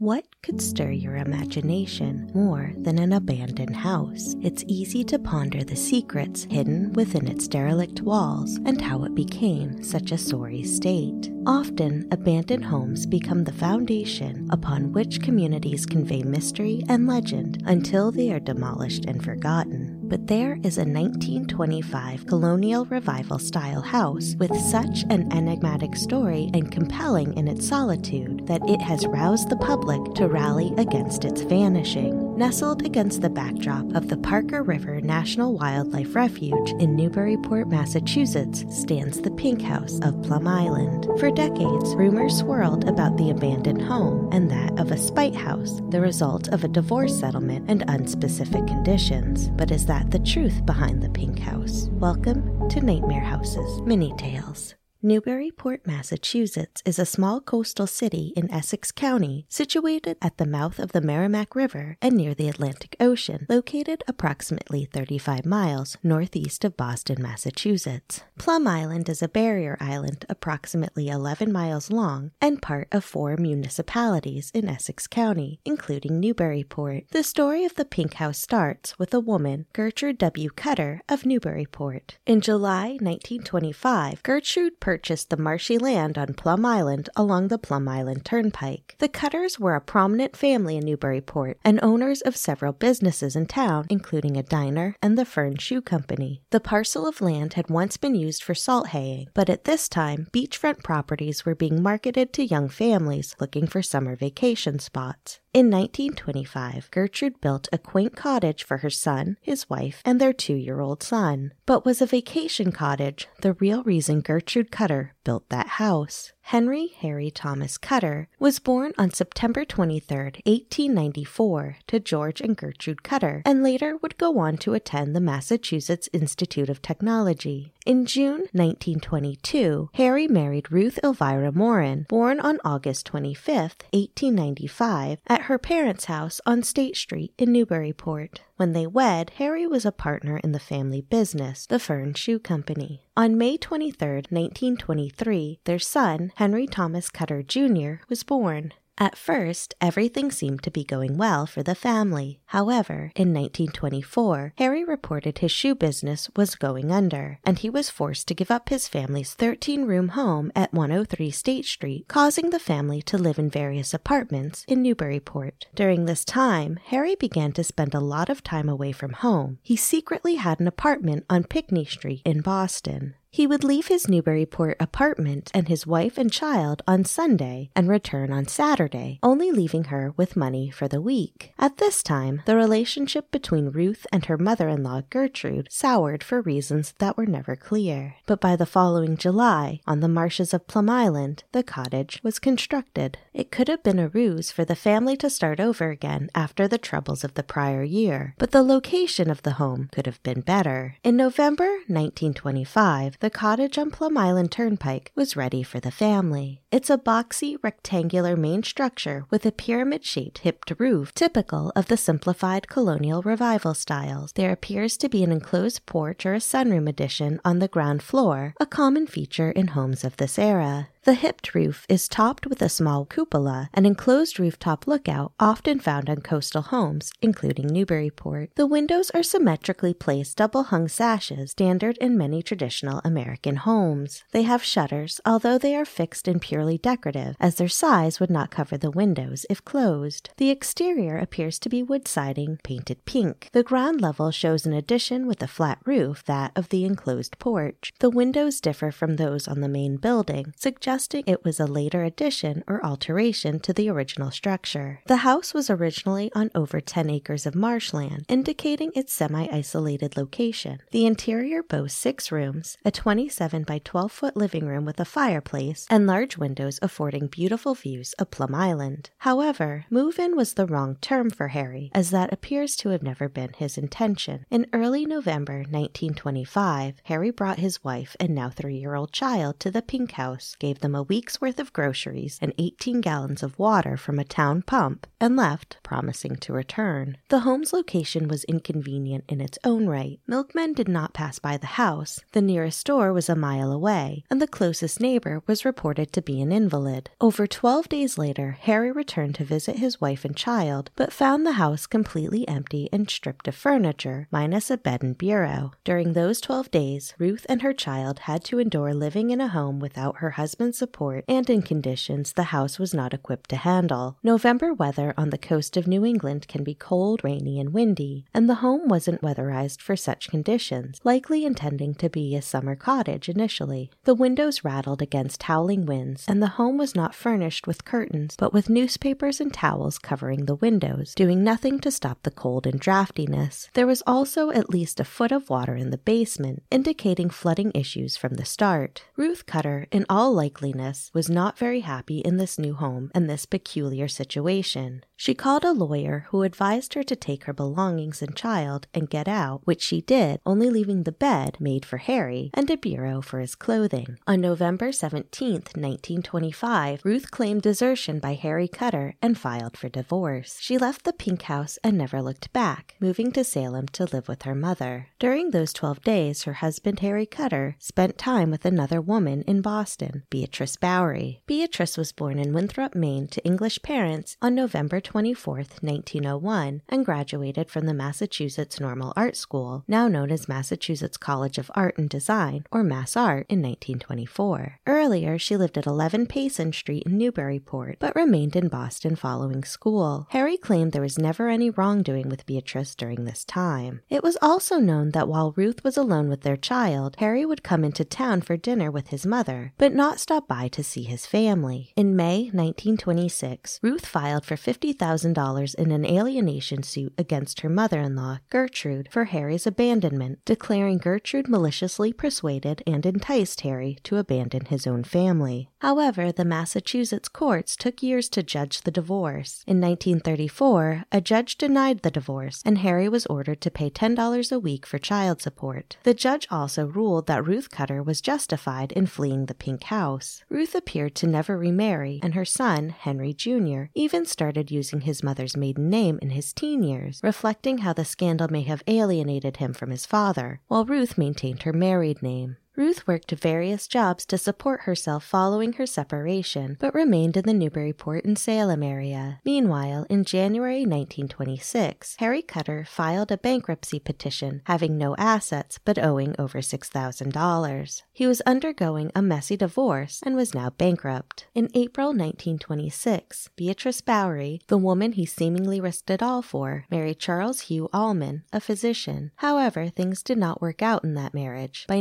What could stir your imagination more than an abandoned house? It's easy to ponder the secrets hidden within its derelict walls and how it became such a sorry state. Often, abandoned homes become the foundation upon which communities convey mystery and legend until they are demolished and forgotten but there is a 1925 colonial revival style house with such an enigmatic story and compelling in its solitude that it has roused the public to rally against its vanishing. Nestled against the backdrop of the Parker River National Wildlife Refuge in Newburyport, Massachusetts, stands the Pink House of Plum Island. For decades, rumors swirled about the abandoned home and that of a spite house, the result of a divorce settlement and unspecific conditions. But is that the truth behind the pink house. Welcome to Nightmare Houses Mini Tales. Newburyport, Massachusetts is a small coastal city in Essex County situated at the mouth of the Merrimack River and near the Atlantic Ocean, located approximately 35 miles northeast of Boston, Massachusetts. Plum Island is a barrier island approximately 11 miles long and part of four municipalities in Essex County, including Newburyport. The story of the Pink House starts with a woman, Gertrude W. Cutter of Newburyport. In July 1925, Gertrude purchased the marshy land on Plum Island along the Plum Island Turnpike. The Cutters were a prominent family in Newburyport and owners of several businesses in town, including a diner and the Fern Shoe Company. The parcel of land had once been used for salt haying, but at this time, beachfront properties were being marketed to young families looking for summer vacation spots. In 1925, Gertrude built a quaint cottage for her son, his wife, and their two year old son. But was a vacation cottage the real reason Gertrude Cutter built that house? Henry Harry Thomas Cutter was born on September 23, 1894, to George and Gertrude Cutter, and later would go on to attend the Massachusetts Institute of Technology. In June 1922, Harry married Ruth Elvira Morin, born on August 25, 1895, at her parents' house on State Street in Newburyport. When they wed, Harry was a partner in the family business, the Fern Shoe Company. On May 23, 1923, their son, Henry Thomas Cutter Jr., was born. At first, everything seemed to be going well for the family. However, in 1924, Harry reported his shoe business was going under, and he was forced to give up his family's 13 room home at 103 State Street, causing the family to live in various apartments in Newburyport. During this time, Harry began to spend a lot of time away from home. He secretly had an apartment on Pinckney Street in Boston. He would leave his Newburyport apartment and his wife and child on Sunday and return on Saturday, only leaving her with money for the week. At this time, the relationship between Ruth and her mother in law Gertrude soured for reasons that were never clear. But by the following July, on the marshes of Plum Island, the cottage was constructed. It could have been a ruse for the family to start over again after the troubles of the prior year, but the location of the home could have been better. In November 1925, the cottage on Plum Island Turnpike was ready for the family. It's a boxy, rectangular main structure with a pyramid shaped hipped roof, typical of the simplified colonial revival styles. There appears to be an enclosed porch or a sunroom addition on the ground floor, a common feature in homes of this era. The hipped roof is topped with a small cupola, an enclosed rooftop lookout often found on coastal homes, including Newburyport. The windows are symmetrically placed double hung sashes, standard in many traditional American homes. They have shutters, although they are fixed and purely decorative, as their size would not cover the windows if closed. The exterior appears to be wood siding, painted pink. The ground level shows an addition with a flat roof, that of the enclosed porch. The windows differ from those on the main building, suggesting suggesting it was a later addition or alteration to the original structure. The house was originally on over 10 acres of marshland, indicating its semi isolated location. The interior boasts six rooms, a 27 by 12 foot living room with a fireplace, and large windows affording beautiful views of Plum Island. However, move in was the wrong term for Harry, as that appears to have never been his intention. In early November 1925, Harry brought his wife and now three year old child to the Pink House, gave them a week's worth of groceries and 18 gallons of water from a town pump and left, promising to return. The home's location was inconvenient in its own right. Milkmen did not pass by the house, the nearest store was a mile away, and the closest neighbor was reported to be an invalid. Over 12 days later, Harry returned to visit his wife and child, but found the house completely empty and stripped of furniture, minus a bed and bureau. During those 12 days, Ruth and her child had to endure living in a home without her husband's support and in conditions the house was not equipped to handle. November weather on the coast of New England can be cold, rainy, and windy, and the home wasn't weatherized for such conditions, likely intending to be a summer cottage initially. The windows rattled against howling winds, and the home was not furnished with curtains, but with newspapers and towels covering the windows, doing nothing to stop the cold and draftiness. There was also at least a foot of water in the basement, indicating flooding issues from the start. Ruth Cutter, in all likeliness, was not very happy in this new home and this peculiar situation. She called a lawyer who advised her to take her belongings and child and get out, which she did, only leaving the bed made for Harry and a bureau for his clothing. On November 17, 1925, Ruth claimed desertion by Harry Cutter and filed for divorce. She left the pink house and never looked back, moving to Salem to live with her mother. During those 12 days, her husband Harry Cutter spent time with another woman in Boston, Beatrice Bowery. Beatrice was born in Winthrop, Maine to English parents on November 24, 1901, and graduated from the Massachusetts Normal Art School, now known as Massachusetts College of Art and Design, or Mass Art, in 1924. Earlier, she lived at 11 Payson Street in Newburyport, but remained in Boston following school. Harry claimed there was never any wrongdoing with Beatrice during this time. It was also known that while Ruth was alone with their child, Harry would come into town for dinner with his mother, but not stop by to see his family. In May 1926, Ruth filed for $50,000 in an alienation suit against her mother in law, Gertrude, for Harry's abandonment, declaring Gertrude maliciously persuaded and enticed Harry to abandon his own family. However, the Massachusetts courts took years to judge the divorce. In 1934, a judge denied the divorce, and Harry was ordered to pay $10 a week for child support. The judge also ruled that Ruth Cutter was justified in fleeing the pink house. Ruth appeared to never remarry, and her son, Henry Jr., even started using his mother's maiden name in his teen years, reflecting how the scandal may have alienated him from his father, while Ruth maintained her married name. Ruth worked various jobs to support herself following her separation, but remained in the Newburyport and Salem area. Meanwhile, in January 1926, Harry Cutter filed a bankruptcy petition, having no assets but owing over $6,000. He was undergoing a messy divorce and was now bankrupt. In April 1926, Beatrice Bowery, the woman he seemingly risked it all for, married Charles Hugh Allman, a physician. However, things did not work out in that marriage. By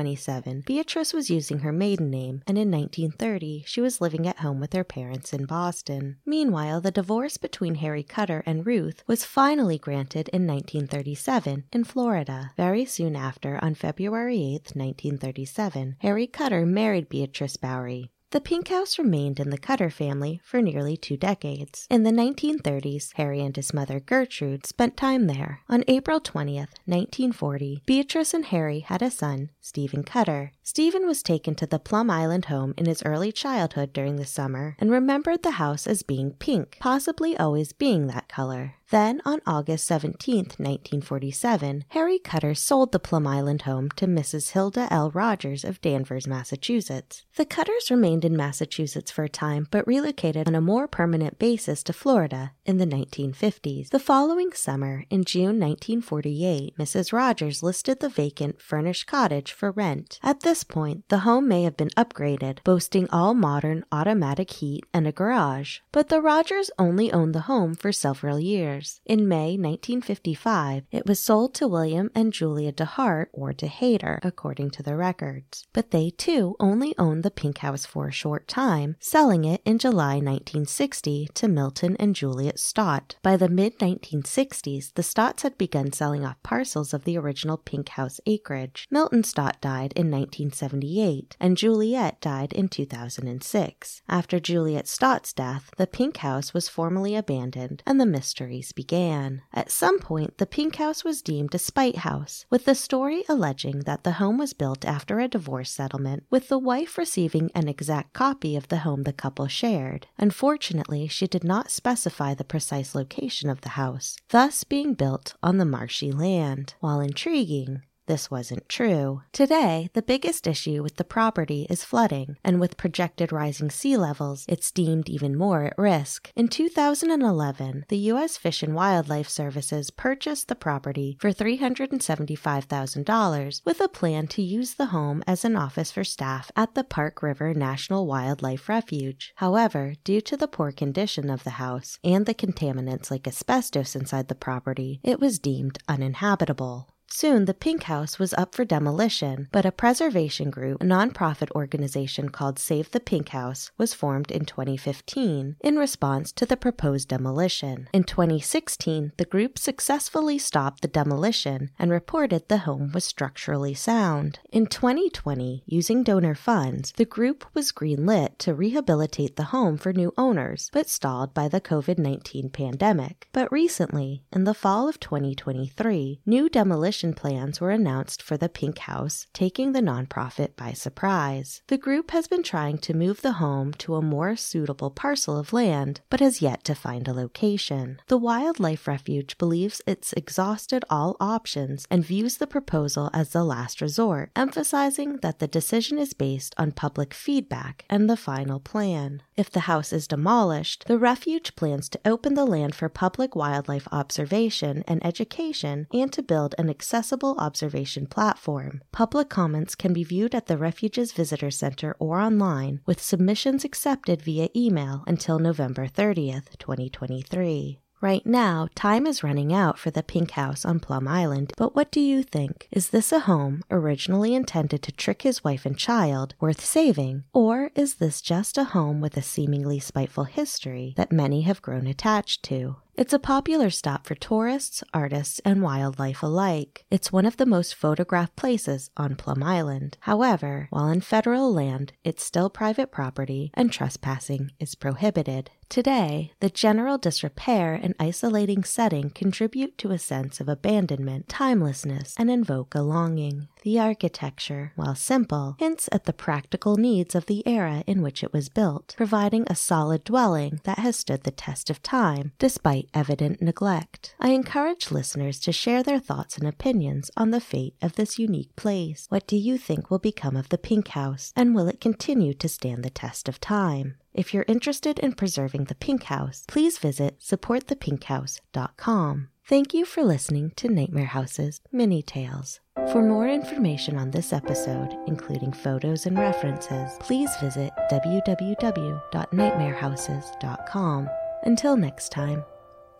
1927, Beatrice was using her maiden name, and in 1930, she was living at home with her parents in Boston. Meanwhile, the divorce between Harry Cutter and Ruth was finally granted in 1937 in Florida. Very soon after, on February 8, 1937, Harry Cutter married Beatrice Bowery. The Pink House remained in the Cutter family for nearly two decades. In the 1930s, Harry and his mother Gertrude spent time there. On April 20th, 1940, Beatrice and Harry had a son, Stephen Cutter. Stephen was taken to the Plum Island home in his early childhood during the summer and remembered the house as being pink, possibly always being that color. Then, on August 17, 1947, Harry Cutter sold the Plum Island home to Mrs. Hilda L. Rogers of Danvers, Massachusetts. The Cutters remained in Massachusetts for a time, but relocated on a more permanent basis to Florida in the 1950s. The following summer, in June 1948, Mrs. Rogers listed the vacant furnished cottage for rent. At this point, the home may have been upgraded, boasting all modern automatic heat and a garage, but the Rogers only owned the home for several years. In May 1955, it was sold to William and Julia DeHart or DeHater, according to the records. But they too only owned the pink house for a short time, selling it in July 1960 to Milton and Juliet Stott. By the mid 1960s, the Stotts had begun selling off parcels of the original pink house acreage. Milton Stott died in 1978, and Juliet died in 2006. After Juliet Stott's death, the pink house was formally abandoned and the mysteries began. At some point, the pink house was deemed a spite house, with the story alleging that the home was built after a divorce settlement, with the wife receiving an exact copy of the home the couple shared. Unfortunately, she did not specify the precise location of the house, thus being built on the marshy land. While intriguing, this wasn't true. Today, the biggest issue with the property is flooding, and with projected rising sea levels, it's deemed even more at risk. In 2011, the U.S. Fish and Wildlife Services purchased the property for $375,000 with a plan to use the home as an office for staff at the Parker River National Wildlife Refuge. However, due to the poor condition of the house and the contaminants like asbestos inside the property, it was deemed uninhabitable. Soon, the Pink House was up for demolition, but a preservation group, a nonprofit organization called Save the Pink House, was formed in 2015 in response to the proposed demolition. In 2016, the group successfully stopped the demolition and reported the home was structurally sound. In 2020, using donor funds, the group was greenlit to rehabilitate the home for new owners, but stalled by the COVID 19 pandemic. But recently, in the fall of 2023, new demolition plans were announced for the Pink House, taking the nonprofit by surprise. The group has been trying to move the home to a more suitable parcel of land, but has yet to find a location. The Wildlife Refuge believes it's exhausted all options and views the proposal as the last resort, emphasizing that the decision is based on public feedback and the final plan. If the house is demolished, the refuge plans to open the land for public wildlife observation and education and to build an accessible observation platform. Public comments can be viewed at the Refuge's Visitor Center or online, with submissions accepted via email until November 30th, 2023. Right now, time is running out for the pink house on Plum Island, but what do you think? Is this a home originally intended to trick his wife and child worth saving? Or is this just a home with a seemingly spiteful history that many have grown attached to? It's a popular stop for tourists, artists, and wildlife alike. It's one of the most photographed places on Plum Island. However, while in federal land, it's still private property and trespassing is prohibited. Today, the general disrepair and isolating setting contribute to a sense of abandonment, timelessness, and invoke a longing. The architecture, while simple, hints at the practical needs of the era in which it was built, providing a solid dwelling that has stood the test of time despite evident neglect. I encourage listeners to share their thoughts and opinions on the fate of this unique place. What do you think will become of the Pink House, and will it continue to stand the test of time? If you're interested in preserving the Pink House, please visit supportthepinkhouse.com. Thank you for listening to Nightmare House's Mini Tales. For more information on this episode, including photos and references, please visit www.nightmarehouses.com. Until next time,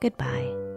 goodbye.